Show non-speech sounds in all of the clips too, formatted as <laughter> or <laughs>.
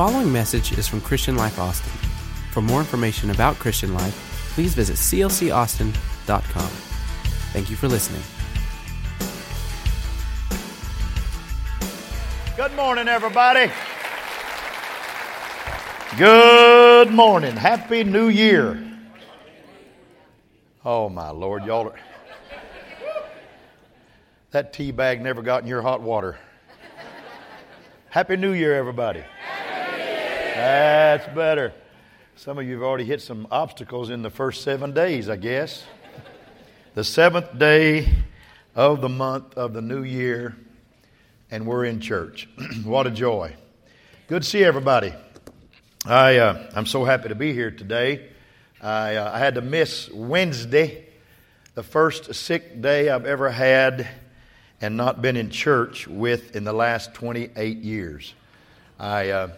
following message is from Christian Life Austin. For more information about Christian Life, please visit clcaustin.com. Thank you for listening. Good morning, everybody. Good morning. Happy New Year. Oh, my Lord, y'all are. That tea bag never got in your hot water. Happy New Year, everybody. That's better. Some of you have already hit some obstacles in the first seven days, I guess. The seventh day of the month of the new year, and we're in church. <clears throat> what a joy. Good to see everybody. I, uh, I'm so happy to be here today. I, uh, I had to miss Wednesday, the first sick day I've ever had and not been in church with in the last 28 years. I, uh,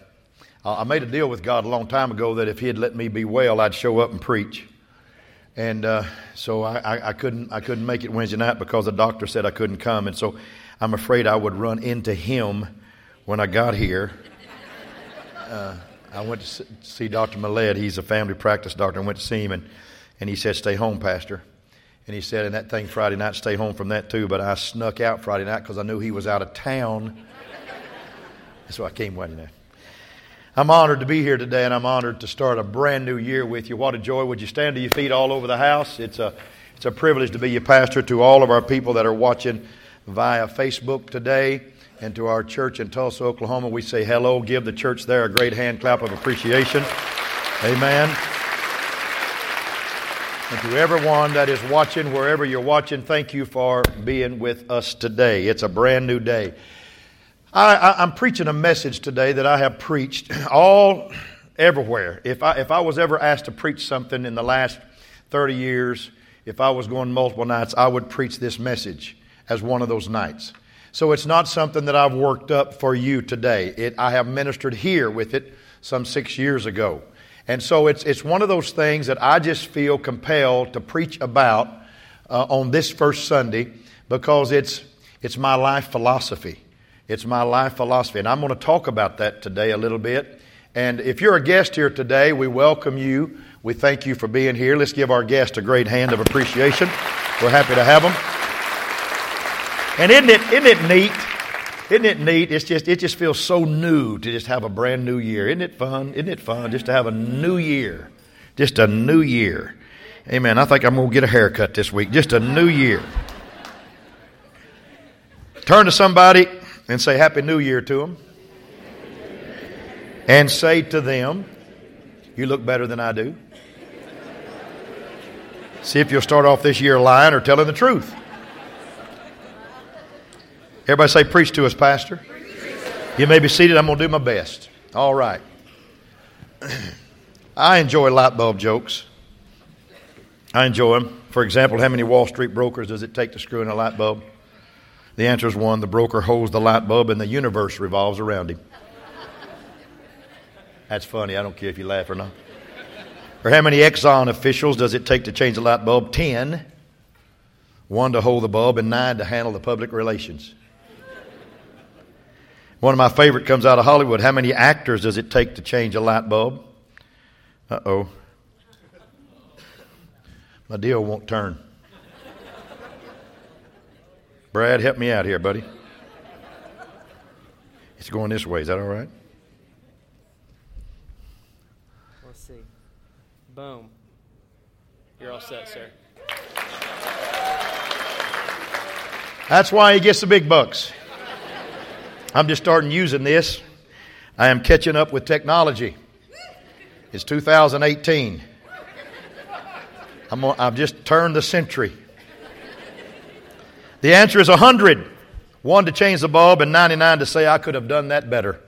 I made a deal with God a long time ago that if He had let me be well, I'd show up and preach. And uh, so I, I, I, couldn't, I couldn't make it Wednesday night because the doctor said I couldn't come. And so I'm afraid I would run into him when I got here. Uh, I went to see Dr. Millett. He's a family practice doctor. I went to see him, and, and he said, Stay home, Pastor. And he said, and that thing Friday night, stay home from that too. But I snuck out Friday night because I knew he was out of town. That's so why I came Wednesday night. I'm honored to be here today, and I'm honored to start a brand new year with you. What a joy. Would you stand to your feet all over the house? It's a, it's a privilege to be your pastor to all of our people that are watching via Facebook today and to our church in Tulsa, Oklahoma. We say hello. Give the church there a great hand clap of appreciation. Amen. And to everyone that is watching, wherever you're watching, thank you for being with us today. It's a brand new day. I, am preaching a message today that I have preached <clears throat> all everywhere. If I, if I was ever asked to preach something in the last 30 years, if I was going multiple nights, I would preach this message as one of those nights. So it's not something that I've worked up for you today. It, I have ministered here with it some six years ago. And so it's, it's one of those things that I just feel compelled to preach about uh, on this first Sunday because it's, it's my life philosophy. It's my life philosophy. And I'm going to talk about that today a little bit. And if you're a guest here today, we welcome you. We thank you for being here. Let's give our guest a great hand of appreciation. We're happy to have them. And isn't it, isn't it neat isn't it neat? It's just, it just feels so new to just have a brand new year. Isn't it fun? Isn't it fun just to have a new year? Just a new year. Amen. I think I'm going to get a haircut this week. Just a new year. Turn to somebody and say Happy New Year to them. And say to them, You look better than I do. See if you'll start off this year lying or telling the truth. Everybody say, Preach to us, Pastor. You may be seated. I'm going to do my best. All right. <clears throat> I enjoy light bulb jokes. I enjoy them. For example, how many Wall Street brokers does it take to screw in a light bulb? The answer is one. The broker holds the light bulb and the universe revolves around him. That's funny. I don't care if you laugh or not. Or how many Exxon officials does it take to change a light bulb? Ten. One to hold the bulb and nine to handle the public relations. One of my favorite comes out of Hollywood. How many actors does it take to change a light bulb? Uh oh. My deal won't turn. Brad, help me out here, buddy. It's going this way. Is that all right? Let's see. Boom. You're all set, sir. That's why he gets the big bucks. I'm just starting using this. I am catching up with technology. It's 2018. I'm, I've just turned the century. The answer is 100. One to change the bulb, and 99 to say, I could have done that better.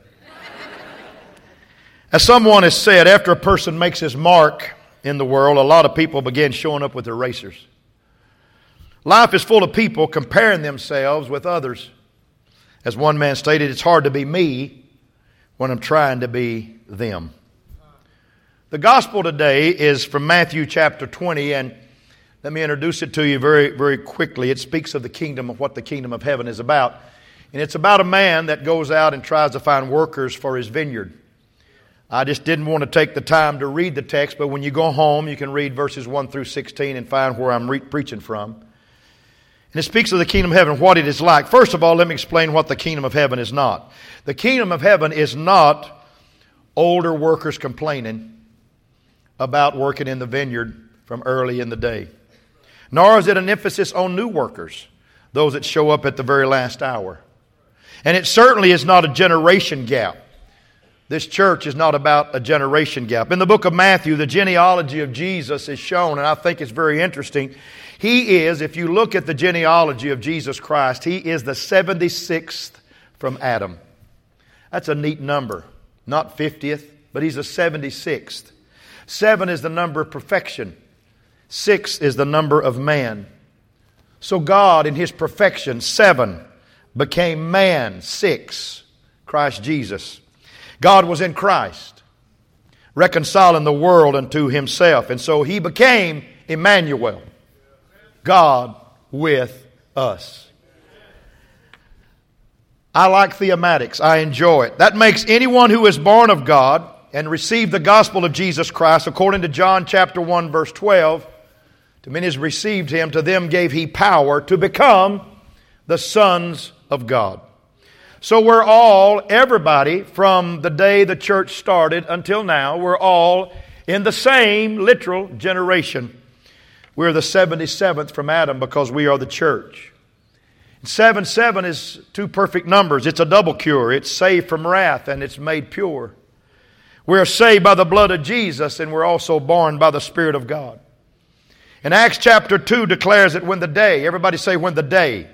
As someone has said, after a person makes his mark in the world, a lot of people begin showing up with erasers. Life is full of people comparing themselves with others. As one man stated, it's hard to be me when I'm trying to be them. The gospel today is from Matthew chapter 20, and let me introduce it to you very, very quickly. It speaks of the kingdom, of what the kingdom of heaven is about. And it's about a man that goes out and tries to find workers for his vineyard. I just didn't want to take the time to read the text, but when you go home, you can read verses 1 through 16 and find where I'm re- preaching from. And it speaks of the kingdom of heaven, what it is like. First of all, let me explain what the kingdom of heaven is not. The kingdom of heaven is not older workers complaining about working in the vineyard from early in the day. Nor is it an emphasis on new workers, those that show up at the very last hour. And it certainly is not a generation gap. This church is not about a generation gap. In the book of Matthew, the genealogy of Jesus is shown, and I think it's very interesting. He is, if you look at the genealogy of Jesus Christ, he is the 76th from Adam. That's a neat number. Not 50th, but he's the 76th. Seven is the number of perfection. Six is the number of man. So God, in his perfection, seven, became man, six, Christ Jesus. God was in Christ, reconciling the world unto himself. And so he became Emmanuel, God with us. I like thematics. I enjoy it. That makes anyone who is born of God and received the gospel of Jesus Christ, according to John chapter 1, verse 12, to many as received him, to them gave he power to become the sons of God. So we're all, everybody, from the day the church started until now, we're all in the same literal generation. We're the 77th from Adam because we are the church. Seven, seven is two perfect numbers. It's a double cure. It's saved from wrath and it's made pure. We're saved by the blood of Jesus and we're also born by the Spirit of God. And Acts chapter 2 declares that when the day, everybody say when the day,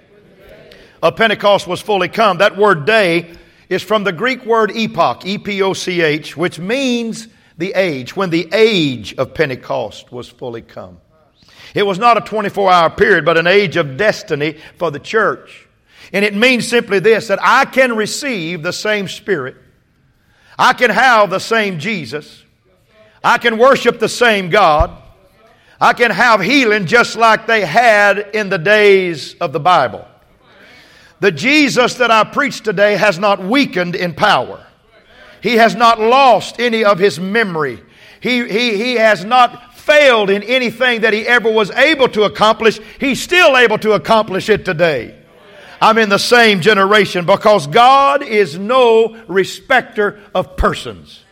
of Pentecost was fully come. That word day is from the Greek word epoch, E P O C H, which means the age, when the age of Pentecost was fully come. It was not a 24 hour period, but an age of destiny for the church. And it means simply this that I can receive the same Spirit, I can have the same Jesus, I can worship the same God, I can have healing just like they had in the days of the Bible. The Jesus that I preach today has not weakened in power. He has not lost any of his memory. He, he, he has not failed in anything that he ever was able to accomplish, he's still able to accomplish it today. I'm in the same generation because God is no respecter of persons.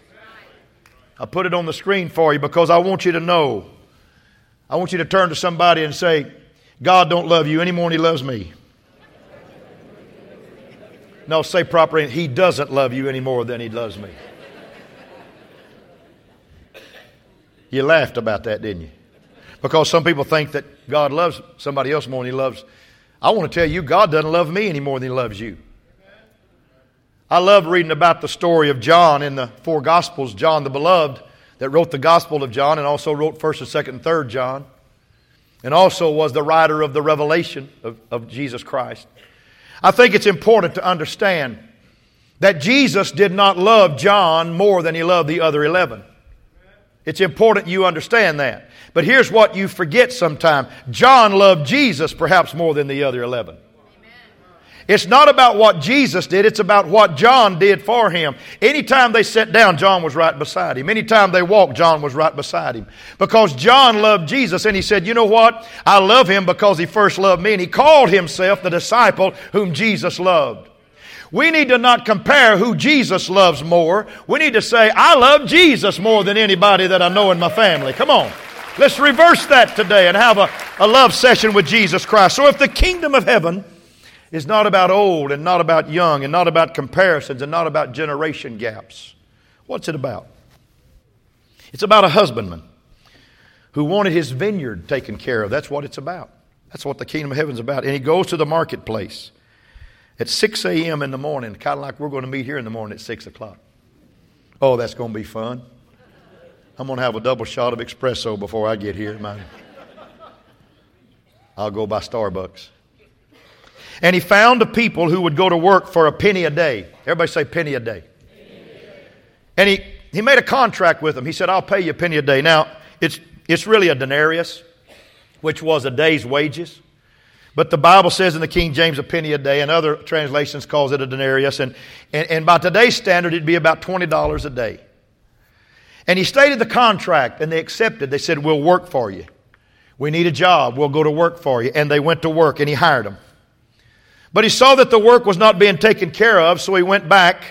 I put it on the screen for you because I want you to know. I want you to turn to somebody and say, God don't love you any more than he loves me. No, say properly, he doesn't love you any more than he loves me. You laughed about that, didn't you? Because some people think that God loves somebody else more than He loves. I want to tell you, God doesn't love me any more than He loves you. I love reading about the story of John in the four Gospels, John the Beloved, that wrote the Gospel of John and also wrote 1st and 2nd and 3rd John, and also was the writer of the Revelation of, of Jesus Christ. I think it's important to understand that Jesus did not love John more than he loved the other 11. It's important you understand that. But here's what you forget sometimes John loved Jesus perhaps more than the other 11. It's not about what Jesus did, it's about what John did for him. Anytime they sat down, John was right beside him. Anytime they walked, John was right beside him. Because John loved Jesus and he said, You know what? I love him because he first loved me. And he called himself the disciple whom Jesus loved. We need to not compare who Jesus loves more. We need to say, I love Jesus more than anybody that I know in my family. Come on. Let's reverse that today and have a, a love session with Jesus Christ. So if the kingdom of heaven is not about old and not about young and not about comparisons and not about generation gaps, what's it about? It's about a husbandman who wanted his vineyard taken care of. That's what it's about. That's what the kingdom of heaven's about. And he goes to the marketplace at 6 a.m. in the morning, kind of like we're going to meet here in the morning at 6 o'clock. Oh, that's going to be fun. I'm going to have a double shot of espresso before I get here. I'll go by Starbucks. And he found a people who would go to work for a penny a day. Everybody say penny a day. And he, he made a contract with them. He said, I'll pay you a penny a day. Now, it's, it's really a denarius, which was a day's wages. But the Bible says in the King James a penny a day, and other translations calls it a denarius. And, and, and by today's standard, it'd be about $20 a day. And he stated the contract, and they accepted. They said, We'll work for you. We need a job. We'll go to work for you. And they went to work, and he hired them. But he saw that the work was not being taken care of, so he went back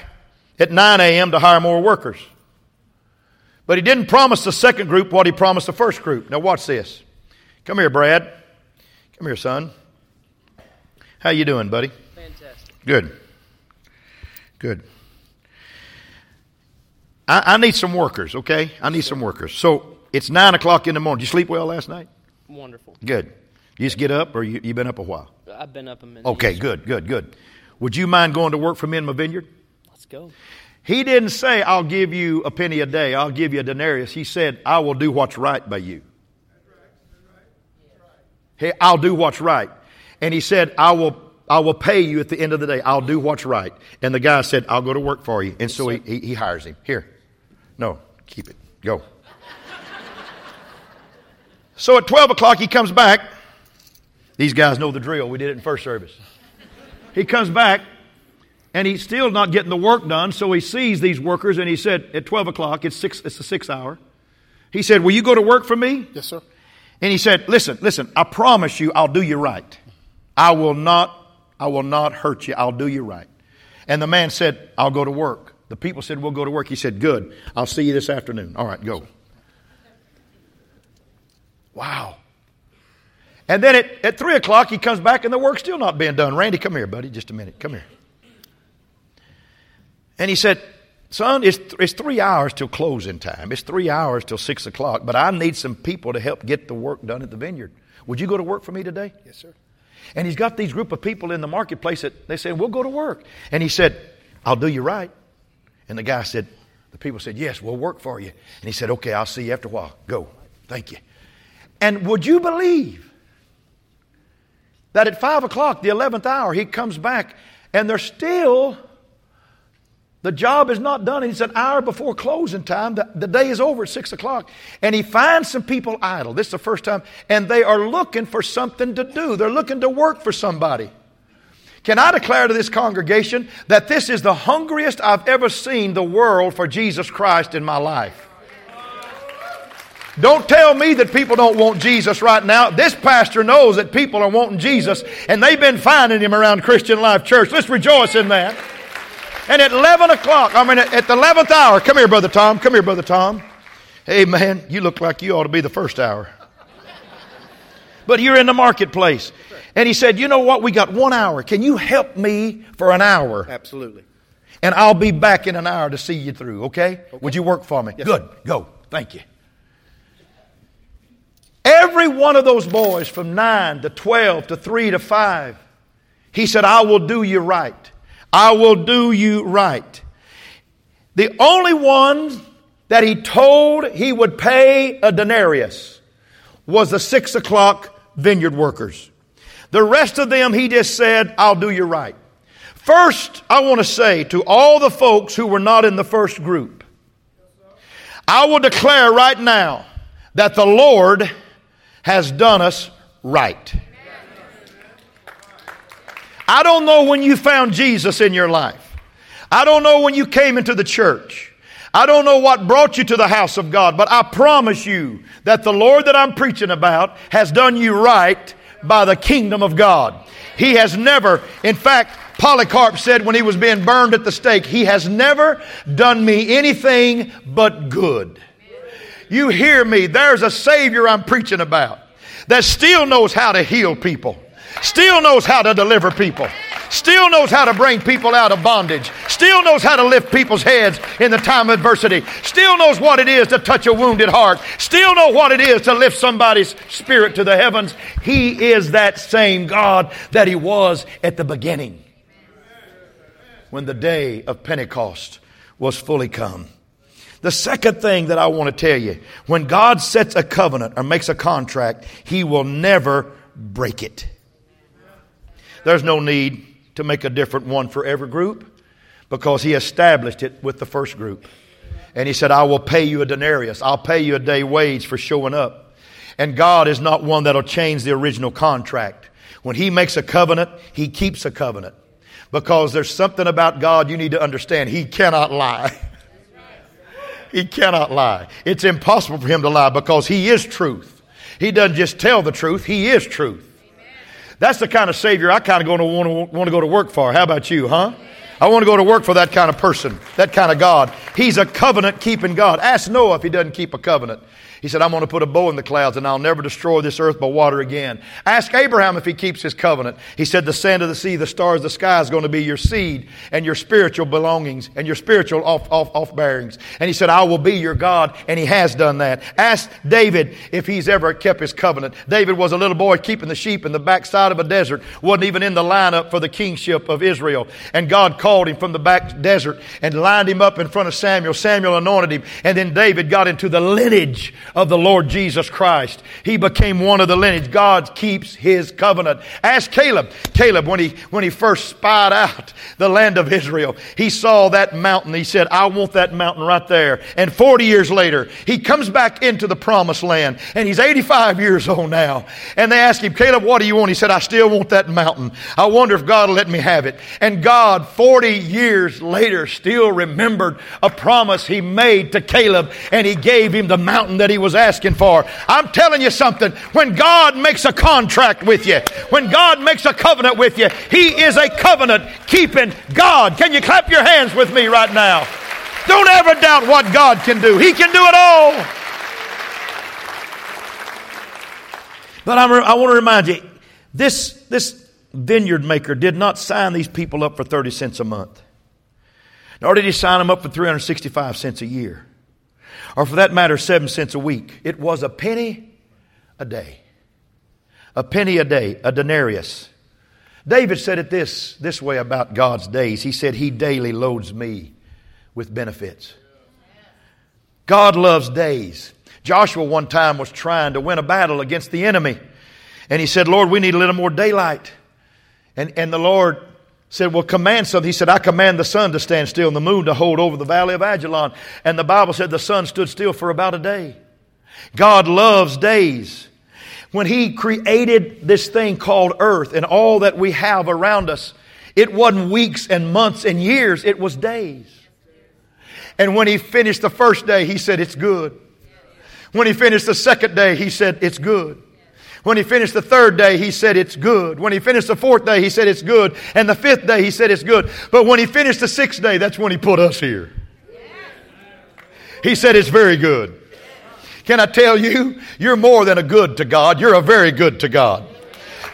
at 9 a.m. to hire more workers. But he didn't promise the second group what he promised the first group. Now watch this. Come here, Brad. Come here, son. How you doing, buddy? Fantastic. Good. Good. I, I need some workers, okay? I need some workers. So it's 9 o'clock in the morning. Did you sleep well last night? Wonderful. Good. You just get up, or you, you been up a while? I've been up a minute. Okay, good, good, good. Would you mind going to work for me in my vineyard? Let's go. He didn't say, I'll give you a penny a day, I'll give you a denarius. He said, I will do what's right by you. Hey, I'll do what's right. And he said, I will, I will pay you at the end of the day. I'll do what's right. And the guy said, I'll go to work for you. And so he, he, he hires him. Here. No, keep it. Go. <laughs> so at 12 o'clock, he comes back. These guys know the drill. We did it in first service. He comes back and he's still not getting the work done. So he sees these workers and he said, at 12 o'clock, it's, six, it's the sixth hour. He said, Will you go to work for me? Yes, sir. And he said, Listen, listen, I promise you I'll do you right. I will not, I will not hurt you. I'll do you right. And the man said, I'll go to work. The people said, We'll go to work. He said, Good. I'll see you this afternoon. All right, go. Wow. And then at, at three o'clock, he comes back and the work's still not being done. Randy, come here, buddy, just a minute. Come here. And he said, Son, it's, it's three hours till closing time. It's three hours till six o'clock, but I need some people to help get the work done at the vineyard. Would you go to work for me today? Yes, sir. And he's got these group of people in the marketplace that they said, We'll go to work. And he said, I'll do you right. And the guy said, The people said, Yes, we'll work for you. And he said, Okay, I'll see you after a while. Go. Thank you. And would you believe that at five o'clock, the 11th hour, he comes back and they're still the job is not done. It's an hour before closing time. The, the, day is over at 6 o'clock. And he finds some people idle. This is the first time. And they are looking for something to do. They're looking to work for somebody. Can I declare to this congregation that this is the hungriest I've ever seen the world for Jesus Christ in my life? Don't tell me that people don't want Jesus right now. This pastor knows that people are wanting Jesus, and they've been finding him around Christian Life Church. Let's rejoice in that. And at 11 o'clock, I mean, at the 11th hour, come here, Brother Tom. Come here, Brother Tom. Hey, man, you look like you ought to be the first hour. But you're in the marketplace. And he said, You know what? We got one hour. Can you help me for an hour? Absolutely. And I'll be back in an hour to see you through, okay? okay. Would you work for me? Yes, Good. Go. Thank you. Every one of those boys from 9 to 12 to 3 to 5, he said, I will do you right. I will do you right. The only one that he told he would pay a denarius was the six o'clock vineyard workers. The rest of them, he just said, I'll do you right. First, I want to say to all the folks who were not in the first group, I will declare right now that the Lord has done us right. I don't know when you found Jesus in your life. I don't know when you came into the church. I don't know what brought you to the house of God, but I promise you that the Lord that I'm preaching about has done you right by the kingdom of God. He has never, in fact, Polycarp said when he was being burned at the stake, He has never done me anything but good. You hear me? There's a Savior I'm preaching about that still knows how to heal people still knows how to deliver people, still knows how to bring people out of bondage, still knows how to lift people's heads in the time of adversity, still knows what it is to touch a wounded heart, still knows what it is to lift somebody's spirit to the heavens. He is that same God that he was at the beginning when the day of Pentecost was fully come. The second thing that I want to tell you, when God sets a covenant or makes a contract, he will never break it. There's no need to make a different one for every group because he established it with the first group. And he said, I will pay you a denarius. I'll pay you a day wage for showing up. And God is not one that'll change the original contract. When he makes a covenant, he keeps a covenant. Because there's something about God you need to understand. He cannot lie. <laughs> he cannot lie. It's impossible for him to lie because he is truth. He doesn't just tell the truth, he is truth. That's the kind of Savior I kind of want to want to, go to work for. How about you, huh? I want to go to work for that kind of person, that kind of God. He's a covenant keeping God. Ask Noah if he doesn't keep a covenant. He said, I'm going to put a bow in the clouds and I'll never destroy this earth by water again. Ask Abraham if he keeps his covenant. He said, The sand of the sea, the stars of the sky is going to be your seed and your spiritual belongings and your spiritual off, off, offbearings. And he said, I will be your God. And he has done that. Ask David if he's ever kept his covenant. David was a little boy keeping the sheep in the backside of a desert, wasn't even in the lineup for the kingship of Israel. And God called him from the back desert and lined him up in front of Samuel. Samuel anointed him. And then David got into the lineage of the Lord Jesus Christ. He became one of the lineage. God keeps his covenant. Ask Caleb. Caleb, when he, when he first spied out the land of Israel, he saw that mountain. He said, I want that mountain right there. And 40 years later, he comes back into the promised land and he's 85 years old now. And they ask him, Caleb, what do you want? He said, I still want that mountain. I wonder if God will let me have it. And God, 40 years later, still remembered a promise he made to Caleb and he gave him the mountain that he was asking for. I'm telling you something. When God makes a contract with you, when God makes a covenant with you, He is a covenant keeping God. Can you clap your hands with me right now? Don't ever doubt what God can do. He can do it all. But I'm, i want to remind you this, this vineyard maker did not sign these people up for 30 cents a month, nor did he sign them up for 365 cents a year or for that matter, seven cents a week. It was a penny a day. A penny a day, a denarius. David said it this, this way about God's days. He said, He daily loads me with benefits. God loves days. Joshua one time was trying to win a battle against the enemy. And he said, Lord, we need a little more daylight. And, and the Lord said, Well, command something. He said, I command the sun to stand still and the moon to hold over the valley of Ajalon. And the Bible said the sun stood still for about a day. God loves days. When He created this thing called earth and all that we have around us, it wasn't weeks and months and years, it was days. And when He finished the first day, He said, It's good. When He finished the second day, He said, It's good. When he finished the third day, he said, It's good. When he finished the fourth day, he said, It's good. And the fifth day, he said, It's good. But when he finished the sixth day, that's when he put us here. He said, It's very good. Can I tell you, you're more than a good to God, you're a very good to God.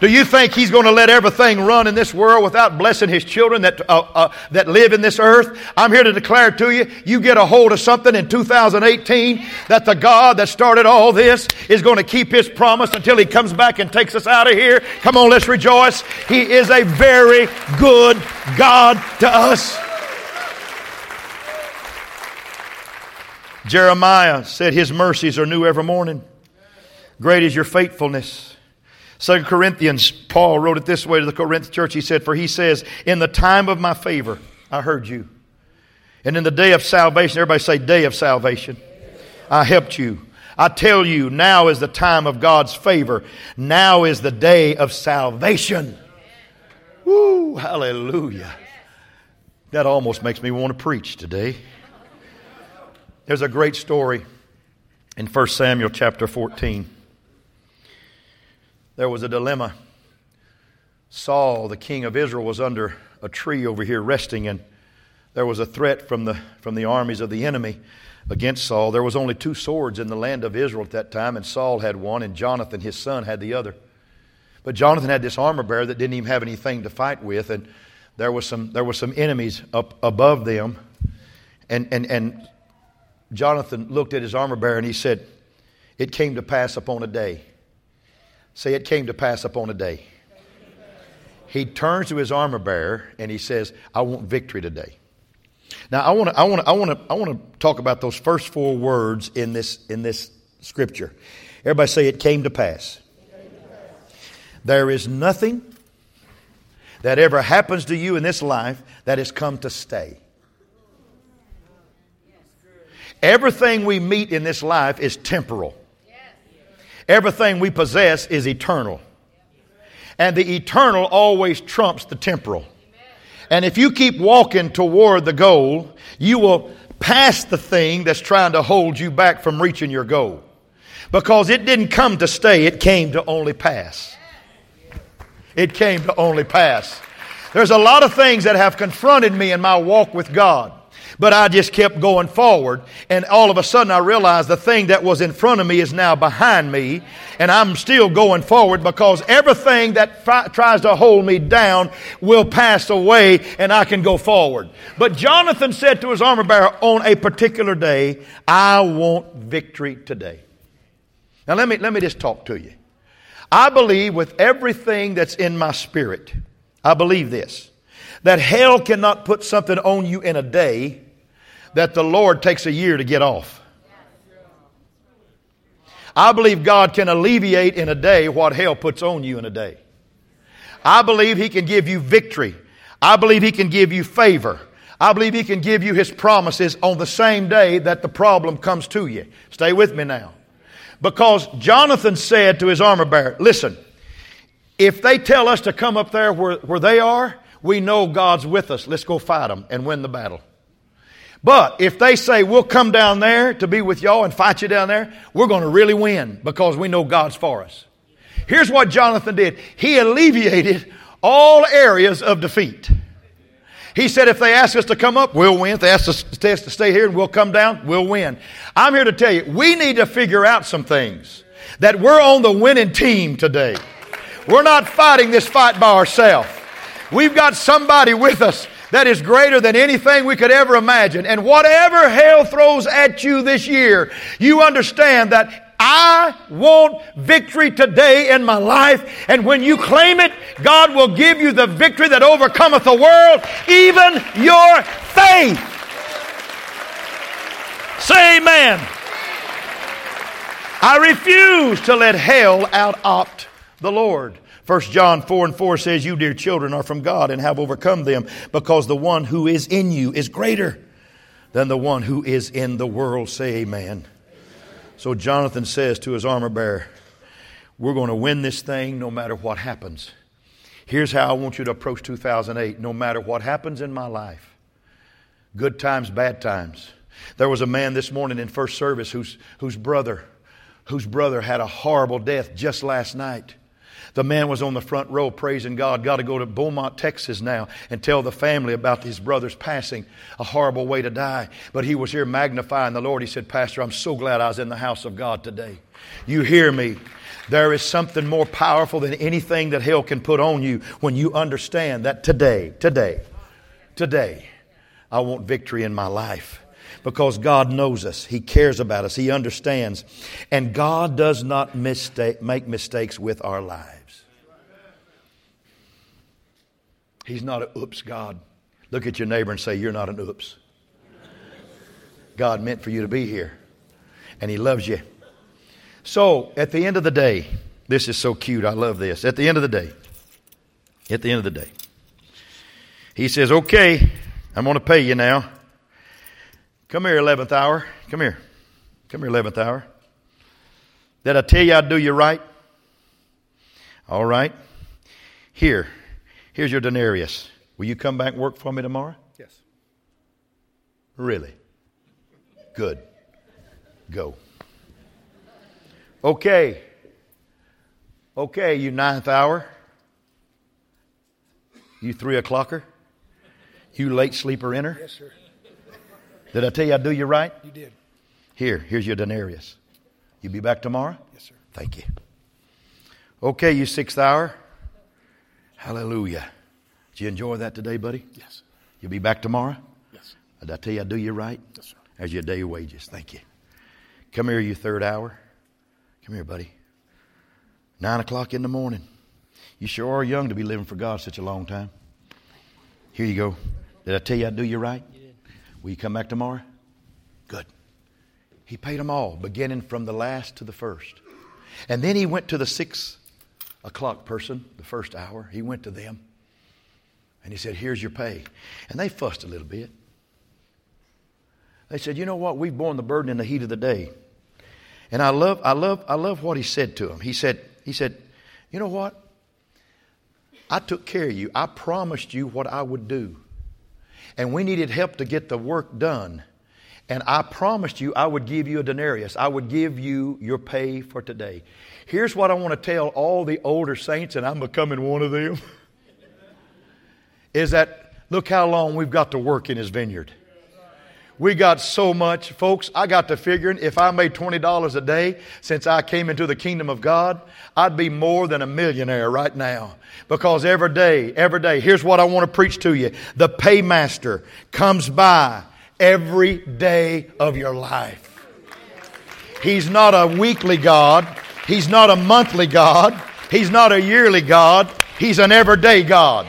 Do you think He's going to let everything run in this world without blessing His children that, uh, uh, that live in this earth? I'm here to declare to you, you get a hold of something in 2018 that the God that started all this is going to keep His promise until He comes back and takes us out of here. Come on, let's rejoice. He is a very good God to us. Jeremiah said, His mercies are new every morning. Great is your faithfulness. Second Corinthians, Paul wrote it this way to the Corinth church. He said, For he says, In the time of my favor, I heard you. And in the day of salvation, everybody say, Day of salvation, I helped you. I tell you, now is the time of God's favor. Now is the day of salvation. Woo, hallelujah. That almost makes me want to preach today. There's a great story in 1 Samuel chapter 14 there was a dilemma. Saul, the king of Israel, was under a tree over here resting, and there was a threat from the, from the armies of the enemy against Saul. There was only two swords in the land of Israel at that time, and Saul had one, and Jonathan, his son, had the other. But Jonathan had this armor bearer that didn't even have anything to fight with, and there was some, there were some enemies up above them. And, and, and Jonathan looked at his armor bearer and he said, It came to pass upon a day Say, it came to pass upon a day. He turns to his armor bearer and he says, I want victory today. Now, I want to I want to I want to I want to talk about those first four words in this in this scripture. Everybody say it came to pass. There is nothing that ever happens to you in this life that has come to stay. Everything we meet in this life is temporal. Everything we possess is eternal. And the eternal always trumps the temporal. And if you keep walking toward the goal, you will pass the thing that's trying to hold you back from reaching your goal. Because it didn't come to stay, it came to only pass. It came to only pass. There's a lot of things that have confronted me in my walk with God. But I just kept going forward, and all of a sudden I realized the thing that was in front of me is now behind me, and I'm still going forward because everything that tries to hold me down will pass away, and I can go forward. But Jonathan said to his armor bearer on a particular day, I want victory today. Now let me, let me just talk to you. I believe with everything that's in my spirit, I believe this that hell cannot put something on you in a day that the Lord takes a year to get off. I believe God can alleviate in a day what hell puts on you in a day. I believe He can give you victory. I believe He can give you favor. I believe He can give you His promises on the same day that the problem comes to you. Stay with me now. Because Jonathan said to his armor bearer, Listen, if they tell us to come up there where, where they are, we know God's with us. Let's go fight them and win the battle. But if they say, we'll come down there to be with y'all and fight you down there, we're going to really win because we know God's for us. Here's what Jonathan did. He alleviated all areas of defeat. He said, if they ask us to come up, we'll win. If they ask us to stay here and we'll come down, we'll win. I'm here to tell you, we need to figure out some things. That we're on the winning team today. We're not fighting this fight by ourselves. We've got somebody with us that is greater than anything we could ever imagine. And whatever hell throws at you this year, you understand that I want victory today in my life. And when you claim it, God will give you the victory that overcometh the world, even your faith. Say amen. I refuse to let hell out opt the Lord. 1 John 4 and 4 says, You, dear children, are from God and have overcome them because the one who is in you is greater than the one who is in the world. Say amen. So Jonathan says to his armor bearer, We're going to win this thing no matter what happens. Here's how I want you to approach 2008 no matter what happens in my life good times, bad times. There was a man this morning in first service whose, whose brother whose brother had a horrible death just last night. The man was on the front row praising God. Got to go to Beaumont, Texas now and tell the family about his brother's passing. A horrible way to die. But he was here magnifying the Lord. He said, Pastor, I'm so glad I was in the house of God today. You hear me. There is something more powerful than anything that hell can put on you when you understand that today, today, today, I want victory in my life because God knows us. He cares about us. He understands. And God does not mistake, make mistakes with our lives. He's not an oops God. Look at your neighbor and say, You're not an oops. God meant for you to be here, and He loves you. So, at the end of the day, this is so cute. I love this. At the end of the day, at the end of the day, He says, Okay, I'm going to pay you now. Come here, 11th hour. Come here. Come here, 11th hour. Did I tell you I'd do you right? All right. Here, Here's your denarius. Will you come back and work for me tomorrow? Yes. Really? Good. Go. Okay. Okay, you ninth hour. You three o'clocker. You late sleeper inner. Yes, sir. Did I tell you I'd do you right? You did. Here, here's your denarius. You be back tomorrow? Yes, sir. Thank you. Okay, you sixth hour. Hallelujah. Did you enjoy that today, buddy? Yes. You'll be back tomorrow? Yes. Did I tell you I do you right? Yes, sir. As your day of wages. Thank you. Come here, you third hour. Come here, buddy. Nine o'clock in the morning. You sure are young to be living for God such a long time. Here you go. Did I tell you I'd do you right? You did. Will you come back tomorrow? Good. He paid them all, beginning from the last to the first. And then he went to the six o'clock person, the first hour. He went to them. And he said, Here's your pay. And they fussed a little bit. They said, You know what? We've borne the burden in the heat of the day. And I love, I love, I love what he said to them. He said, he said, You know what? I took care of you. I promised you what I would do. And we needed help to get the work done. And I promised you I would give you a denarius. I would give you your pay for today. Here's what I want to tell all the older saints, and I'm becoming one of them. <laughs> is that look how long we've got to work in his vineyard. We got so much, folks. I got to figuring if I made $20 a day since I came into the kingdom of God, I'd be more than a millionaire right now. Because every day, every day, here's what I want to preach to you. The paymaster comes by every day of your life. He's not a weekly God. He's not a monthly God. He's not a yearly God. He's an everyday God.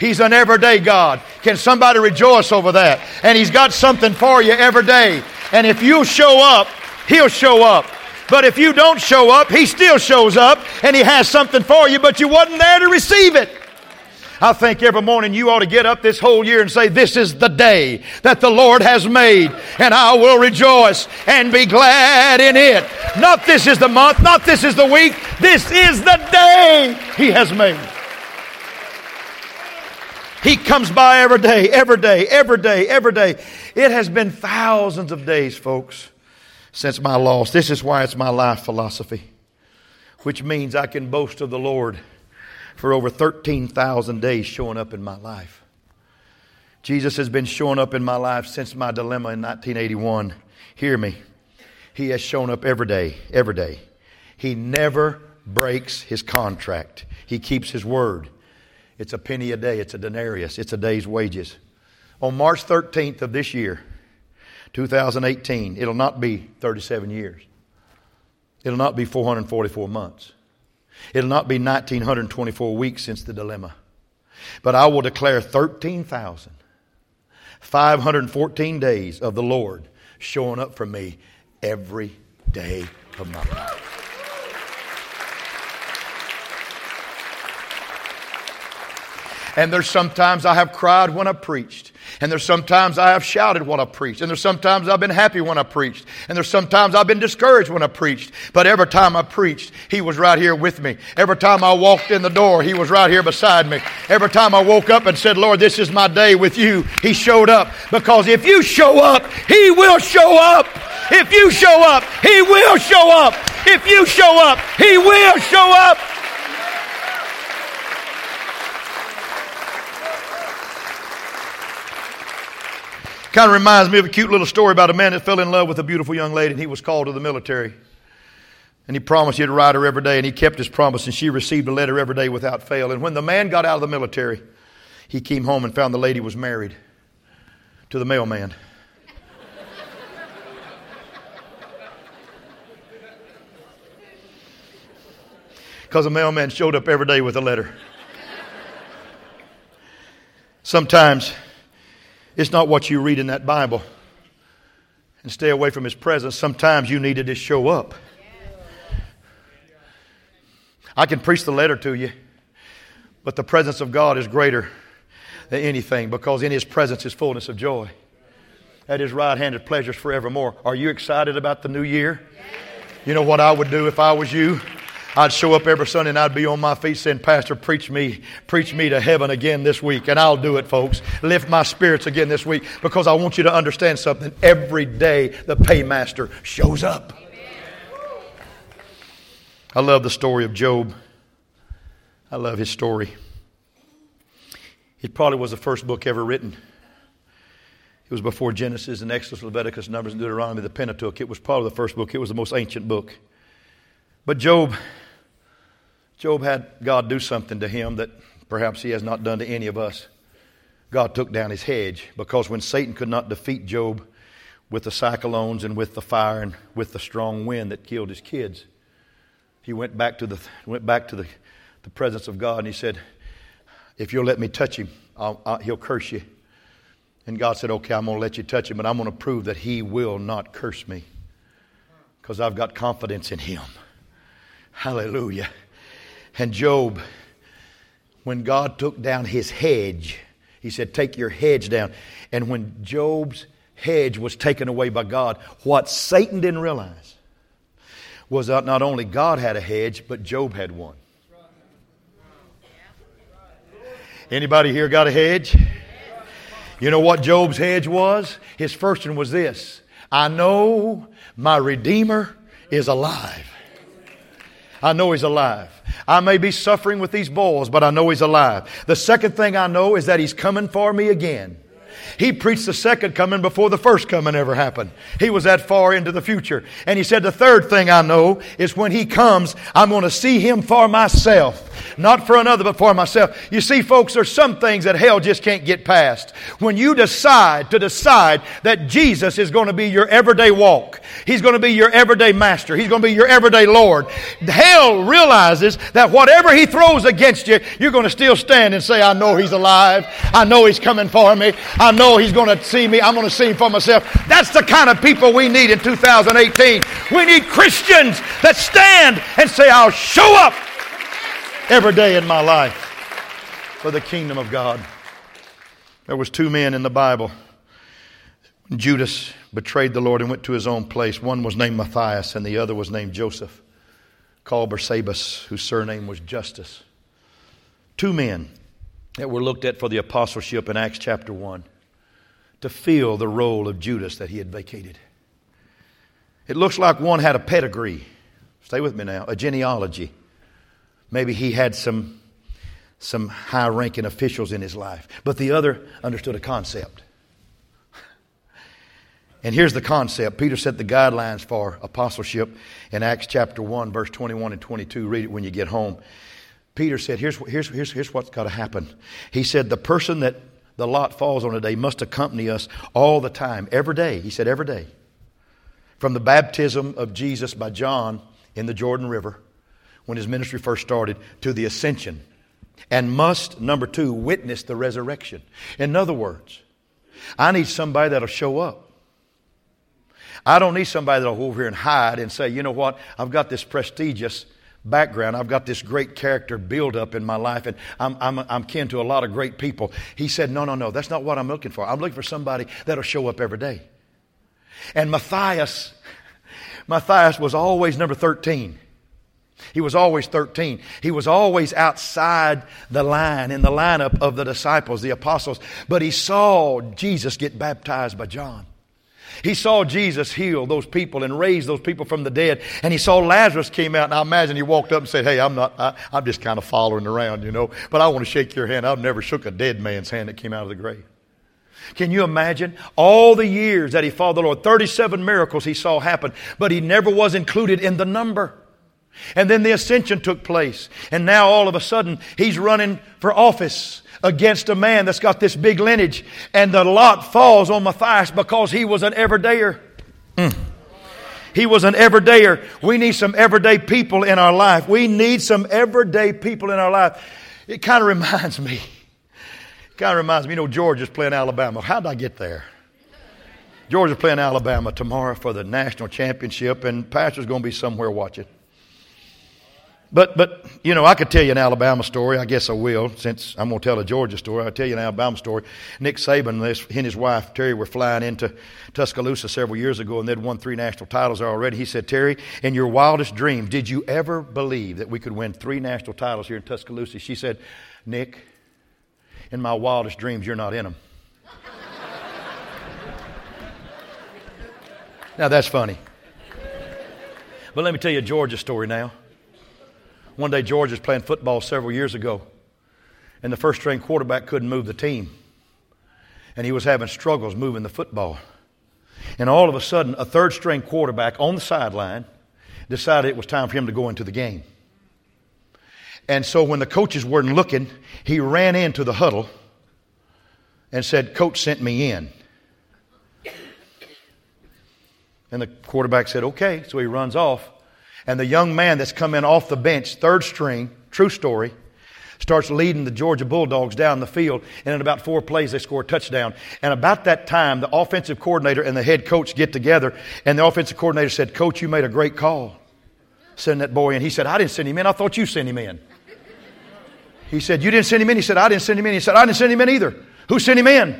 He's an everyday God. Can somebody rejoice over that? And He's got something for you every day. And if you show up, He'll show up. But if you don't show up, He still shows up and He has something for you, but you wasn't there to receive it. I think every morning you ought to get up this whole year and say, This is the day that the Lord has made, and I will rejoice and be glad in it. Not this is the month, not this is the week, this is the day He has made. He comes by every day, every day, every day, every day. It has been thousands of days, folks, since my loss. This is why it's my life philosophy, which means I can boast of the Lord for over 13,000 days showing up in my life. Jesus has been showing up in my life since my dilemma in 1981. Hear me. He has shown up every day, every day. He never breaks his contract, he keeps his word. It's a penny a day, it's a denarius, it's a day's wages. On March 13th of this year, 2018, it'll not be 37 years. It'll not be 444 months. It'll not be 1924 weeks since the dilemma. But I will declare 13,514 days of the Lord showing up for me every day of my life. And there's sometimes I have cried when I preached. And there's sometimes I have shouted when I preached. And there's sometimes I've been happy when I preached. And there's sometimes I've been discouraged when I preached. But every time I preached, He was right here with me. Every time I walked in the door, He was right here beside me. Every time I woke up and said, Lord, this is my day with you, He showed up. Because if you show up, He will show up. If you show up, He will show up. If you show up, He will show up. Kind of reminds me of a cute little story about a man that fell in love with a beautiful young lady and he was called to the military. And he promised he'd write her every day and he kept his promise and she received a letter every day without fail. And when the man got out of the military, he came home and found the lady was married to the mailman. <laughs> Because the mailman showed up every day with a letter. Sometimes it's not what you read in that Bible. And stay away from His presence. Sometimes you need to just show up. I can preach the letter to you, but the presence of God is greater than anything because in His presence is fullness of joy. At His right hand is pleasures forevermore. Are you excited about the new year? You know what I would do if I was you? I'd show up every Sunday and I'd be on my feet saying, Pastor, preach me, preach me to heaven again this week. And I'll do it, folks. Lift my spirits again this week because I want you to understand something. Every day the paymaster shows up. I love the story of Job. I love his story. It probably was the first book ever written. It was before Genesis and Exodus, Leviticus, Numbers, and Deuteronomy, the Pentateuch. It was probably the first book. It was the most ancient book. But Job Job had God do something to him that perhaps he has not done to any of us. God took down his hedge because when Satan could not defeat Job with the cyclones and with the fire and with the strong wind that killed his kids, he went back to the, went back to the, the presence of God and he said, If you'll let me touch him, I'll, I'll, he'll curse you. And God said, Okay, I'm going to let you touch him, but I'm going to prove that he will not curse me because I've got confidence in him. Hallelujah. And Job, when God took down his hedge, he said, Take your hedge down. And when Job's hedge was taken away by God, what Satan didn't realize was that not only God had a hedge, but Job had one. Anybody here got a hedge? You know what Job's hedge was? His first one was this I know my Redeemer is alive. I know he's alive. I may be suffering with these boils, but I know he's alive. The second thing I know is that he's coming for me again. He preached the second coming before the first coming ever happened. He was that far into the future. And he said, The third thing I know is when he comes, I'm going to see him for myself. Not for another, but for myself. You see, folks, there's some things that hell just can't get past. When you decide to decide that Jesus is going to be your everyday walk, He's going to be your everyday master, He's going to be your everyday Lord, hell realizes that whatever He throws against you, you're going to still stand and say, I know He's alive. I know He's coming for me. I know He's going to see me. I'm going to see Him for myself. That's the kind of people we need in 2018. We need Christians that stand and say, I'll show up every day in my life for the kingdom of God. There was two men in the Bible. Judas betrayed the Lord and went to his own place. One was named Matthias and the other was named Joseph, called Barsabas, whose surname was Justus. Two men that were looked at for the apostleship in Acts chapter 1 to fill the role of Judas that he had vacated. It looks like one had a pedigree. Stay with me now, a genealogy. Maybe he had some, some high ranking officials in his life. But the other understood a concept. And here's the concept. Peter set the guidelines for apostleship in Acts chapter 1, verse 21 and 22. Read it when you get home. Peter said, Here's, here's, here's, here's what's got to happen. He said, The person that the lot falls on today must accompany us all the time, every day. He said, Every day. From the baptism of Jesus by John in the Jordan River when his ministry first started to the ascension and must, number two, witness the resurrection. In other words, I need somebody that'll show up. I don't need somebody that'll go over here and hide and say, you know what, I've got this prestigious background. I've got this great character build up in my life, and I'm, I'm, I'm kin to a lot of great people. He said, No, no, no, that's not what I'm looking for. I'm looking for somebody that'll show up every day. And Matthias, <laughs> Matthias was always number 13. He was always 13. He was always outside the line, in the lineup of the disciples, the apostles. But he saw Jesus get baptized by John. He saw Jesus heal those people and raise those people from the dead. And he saw Lazarus came out. And I imagine he walked up and said, Hey, I'm not, I, am just kind of following around, you know, but I want to shake your hand. I've never shook a dead man's hand that came out of the grave. Can you imagine all the years that he followed the Lord? 37 miracles he saw happen, but he never was included in the number. And then the ascension took place. And now all of a sudden, he's running for office against a man that's got this big lineage. And the lot falls on Matthias because he was an everydayer. Mm. He was an everydayer. We need some everyday people in our life. We need some everyday people in our life. It kind of reminds <laughs> me. Kind of reminds me, you know, Georgia's playing Alabama. How did I get there? Georgia's playing Alabama tomorrow for the national championship, and Pastor's going to be somewhere watching. But, but, you know, I could tell you an Alabama story. I guess I will, since I'm going to tell a Georgia story. I'll tell you an Alabama story. Nick Saban, he and his wife, Terry, were flying into Tuscaloosa several years ago, and they'd won three national titles already. He said, Terry, in your wildest dreams, did you ever believe that we could win three national titles here in Tuscaloosa? She said, Nick, in my wildest dreams, you're not in them. <laughs> now, that's funny. But let me tell you a Georgia story now. One day, George was playing football several years ago, and the first string quarterback couldn't move the team. And he was having struggles moving the football. And all of a sudden, a third string quarterback on the sideline decided it was time for him to go into the game. And so when the coaches weren't looking, he ran into the huddle and said, Coach sent me in. And the quarterback said, Okay. So he runs off. And the young man that's come in off the bench, third string, true story, starts leading the Georgia Bulldogs down the field. And in about four plays, they score a touchdown. And about that time, the offensive coordinator and the head coach get together. And the offensive coordinator said, Coach, you made a great call. Send that boy in. He said, I didn't send him in. I thought you sent him in. He said, You didn't send him in? He said, I didn't send him in. He said, I didn't send him in either. Who sent him in?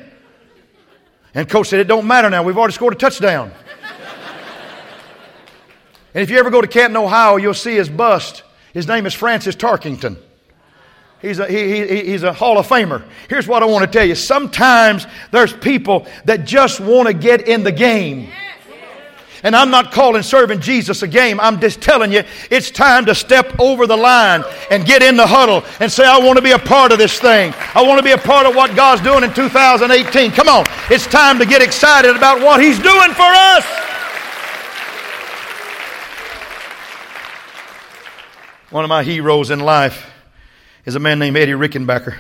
And coach said, It don't matter now. We've already scored a touchdown. And if you ever go to Canton, Ohio, you'll see his bust. His name is Francis Tarkenton. He's a, he, he, he's a Hall of Famer. Here's what I want to tell you. Sometimes there's people that just want to get in the game. And I'm not calling serving Jesus a game. I'm just telling you, it's time to step over the line and get in the huddle and say, I want to be a part of this thing. I want to be a part of what God's doing in 2018. Come on. It's time to get excited about what He's doing for us. One of my heroes in life is a man named Eddie Rickenbacker.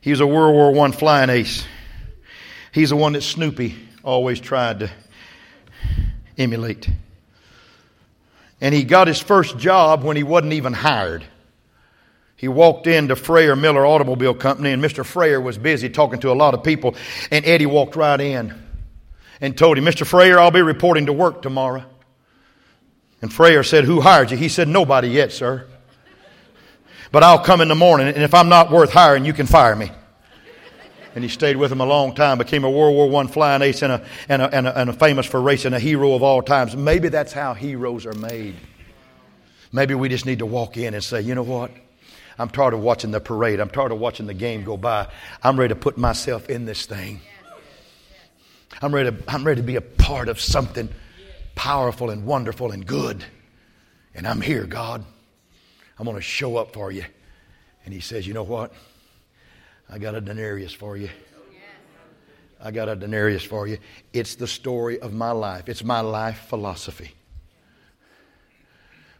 He was a World War I flying ace. He's the one that Snoopy always tried to emulate. And he got his first job when he wasn't even hired. He walked into Frayer Miller Automobile Company, and Mr. Frayer was busy talking to a lot of people. And Eddie walked right in and told him, Mr. Frayer, I'll be reporting to work tomorrow. And Frayer said, Who hired you? He said, Nobody yet, sir. But I'll come in the morning, and if I'm not worth hiring, you can fire me. And he stayed with him a long time, became a World War I flying ace and a, and, a, and, a, and a famous for racing, a hero of all times. Maybe that's how heroes are made. Maybe we just need to walk in and say, you know what? I'm tired of watching the parade. I'm tired of watching the game go by. I'm ready to put myself in this thing. I'm ready to, I'm ready to be a part of something powerful and wonderful and good. And I'm here, God. I'm going to show up for you. And he says, You know what? I got a denarius for you. I got a denarius for you. It's the story of my life, it's my life philosophy.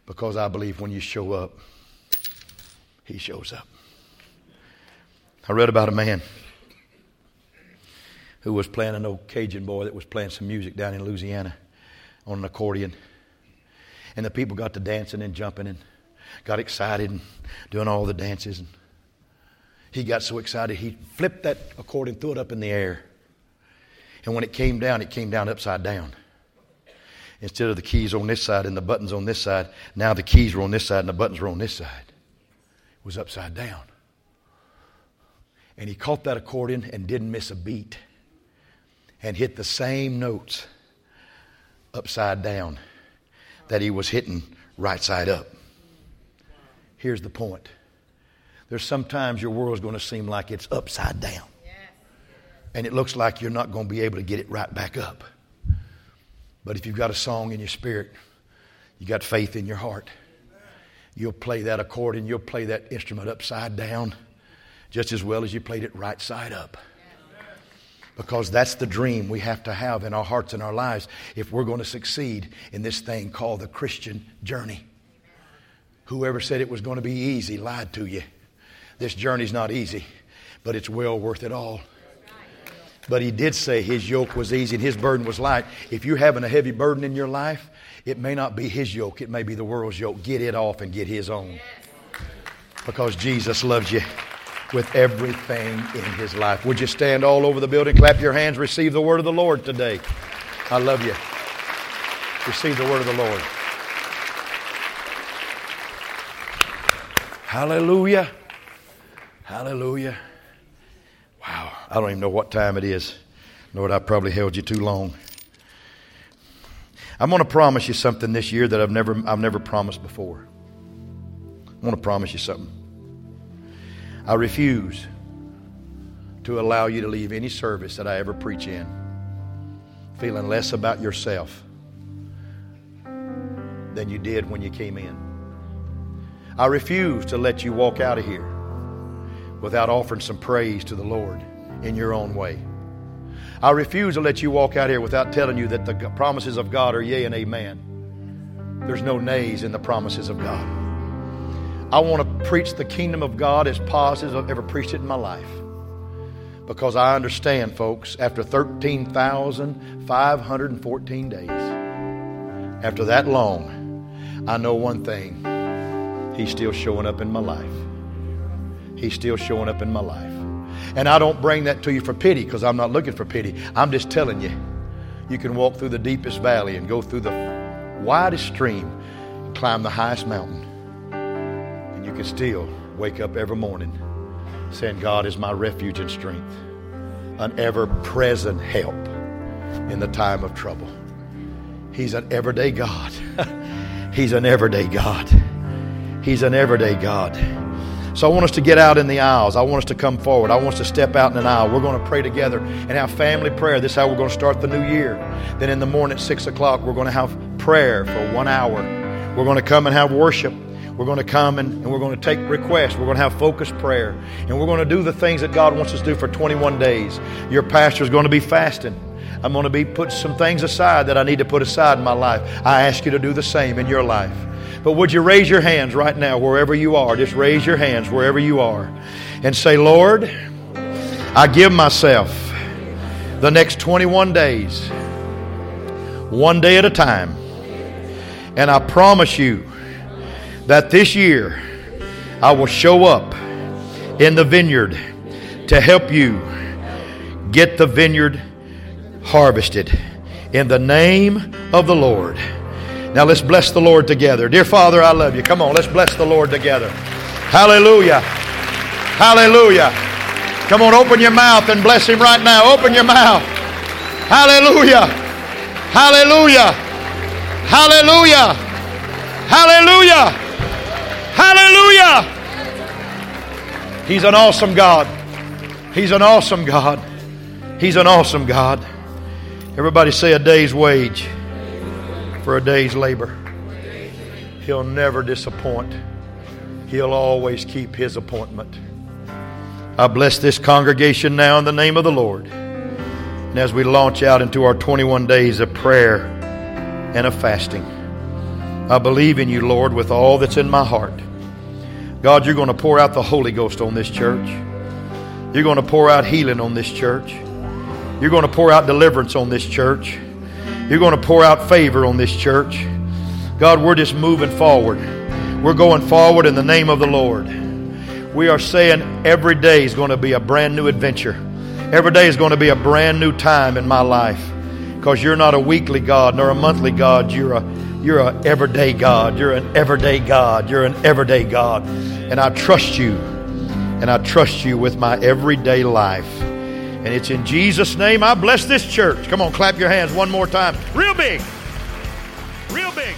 Because I believe when you show up, he shows up. I read about a man who was playing an old Cajun boy that was playing some music down in Louisiana on an accordion. And the people got to dancing and jumping and got excited and doing all the dances. And he got so excited, he flipped that accordion, threw it up in the air. And when it came down, it came down upside down. Instead of the keys on this side and the buttons on this side, now the keys were on this side and the buttons were on this side. It was upside down. And he caught that accordion and didn't miss a beat and hit the same notes upside down that he was hitting right side up. Here's the point there's sometimes your world's going to seem like it's upside down. And it looks like you're not going to be able to get it right back up. But if you've got a song in your spirit, you got faith in your heart, you'll play that accordion, you'll play that instrument upside down just as well as you played it right side up. Because that's the dream we have to have in our hearts and our lives if we're going to succeed in this thing called the Christian journey. Whoever said it was going to be easy lied to you. This journey's not easy, but it's well worth it all. But he did say his yoke was easy and his burden was light. If you're having a heavy burden in your life, it may not be his yoke, it may be the world's yoke. Get it off and get his own. Because Jesus loves you with everything in his life. Would you stand all over the building, clap your hands, receive the word of the Lord today? I love you. Receive the word of the Lord. Hallelujah. Hallelujah. Wow. I don't even know what time it is. Lord, I probably held you too long. I'm going to promise you something this year that I've never, I've never promised before. I want to promise you something. I refuse to allow you to leave any service that I ever preach in feeling less about yourself than you did when you came in. I refuse to let you walk out of here without offering some praise to the Lord in your own way. I refuse to let you walk out here without telling you that the promises of God are yea and amen. There's no nays in the promises of God. I want to preach the kingdom of God as positive as I've ever preached it in my life. Because I understand, folks, after 13,514 days, after that long, I know one thing He's still showing up in my life. He's still showing up in my life. And I don't bring that to you for pity because I'm not looking for pity. I'm just telling you, you can walk through the deepest valley and go through the widest stream climb the highest mountain you can still wake up every morning saying, God is my refuge and strength, an ever present help in the time of trouble. He's an everyday God. <laughs> He's an everyday God. He's an everyday God. So I want us to get out in the aisles. I want us to come forward. I want us to step out in an aisle. We're going to pray together and have family prayer. This is how we're going to start the new year. Then in the morning at 6 o'clock, we're going to have prayer for one hour. We're going to come and have worship. We're going to come and, and we're going to take requests. We're going to have focused prayer. And we're going to do the things that God wants us to do for 21 days. Your pastor is going to be fasting. I'm going to be put some things aside that I need to put aside in my life. I ask you to do the same in your life. But would you raise your hands right now, wherever you are? Just raise your hands wherever you are and say, Lord, I give myself the next 21 days, one day at a time. And I promise you that this year I will show up in the vineyard to help you get the vineyard harvested in the name of the Lord. Now let's bless the Lord together. Dear Father, I love you. Come on, let's bless the Lord together. Hallelujah. Hallelujah. Come on, open your mouth and bless Him right now. Open your mouth. Hallelujah. Hallelujah. Hallelujah. He's an awesome God. He's an awesome God. He's an awesome God. Everybody say a day's wage for a day's labor. He'll never disappoint. He'll always keep his appointment. I bless this congregation now in the name of the Lord. And as we launch out into our 21 days of prayer and of fasting, I believe in you, Lord, with all that's in my heart. God, you're going to pour out the Holy Ghost on this church. You're going to pour out healing on this church. You're going to pour out deliverance on this church. You're going to pour out favor on this church. God, we're just moving forward. We're going forward in the name of the Lord. We are saying every day is going to be a brand new adventure. Every day is going to be a brand new time in my life. Because you're not a weekly God nor a monthly God. You're a you're an everyday God. You're an everyday God. You're an everyday God. And I trust you. And I trust you with my everyday life. And it's in Jesus' name I bless this church. Come on, clap your hands one more time. Real big. Real big.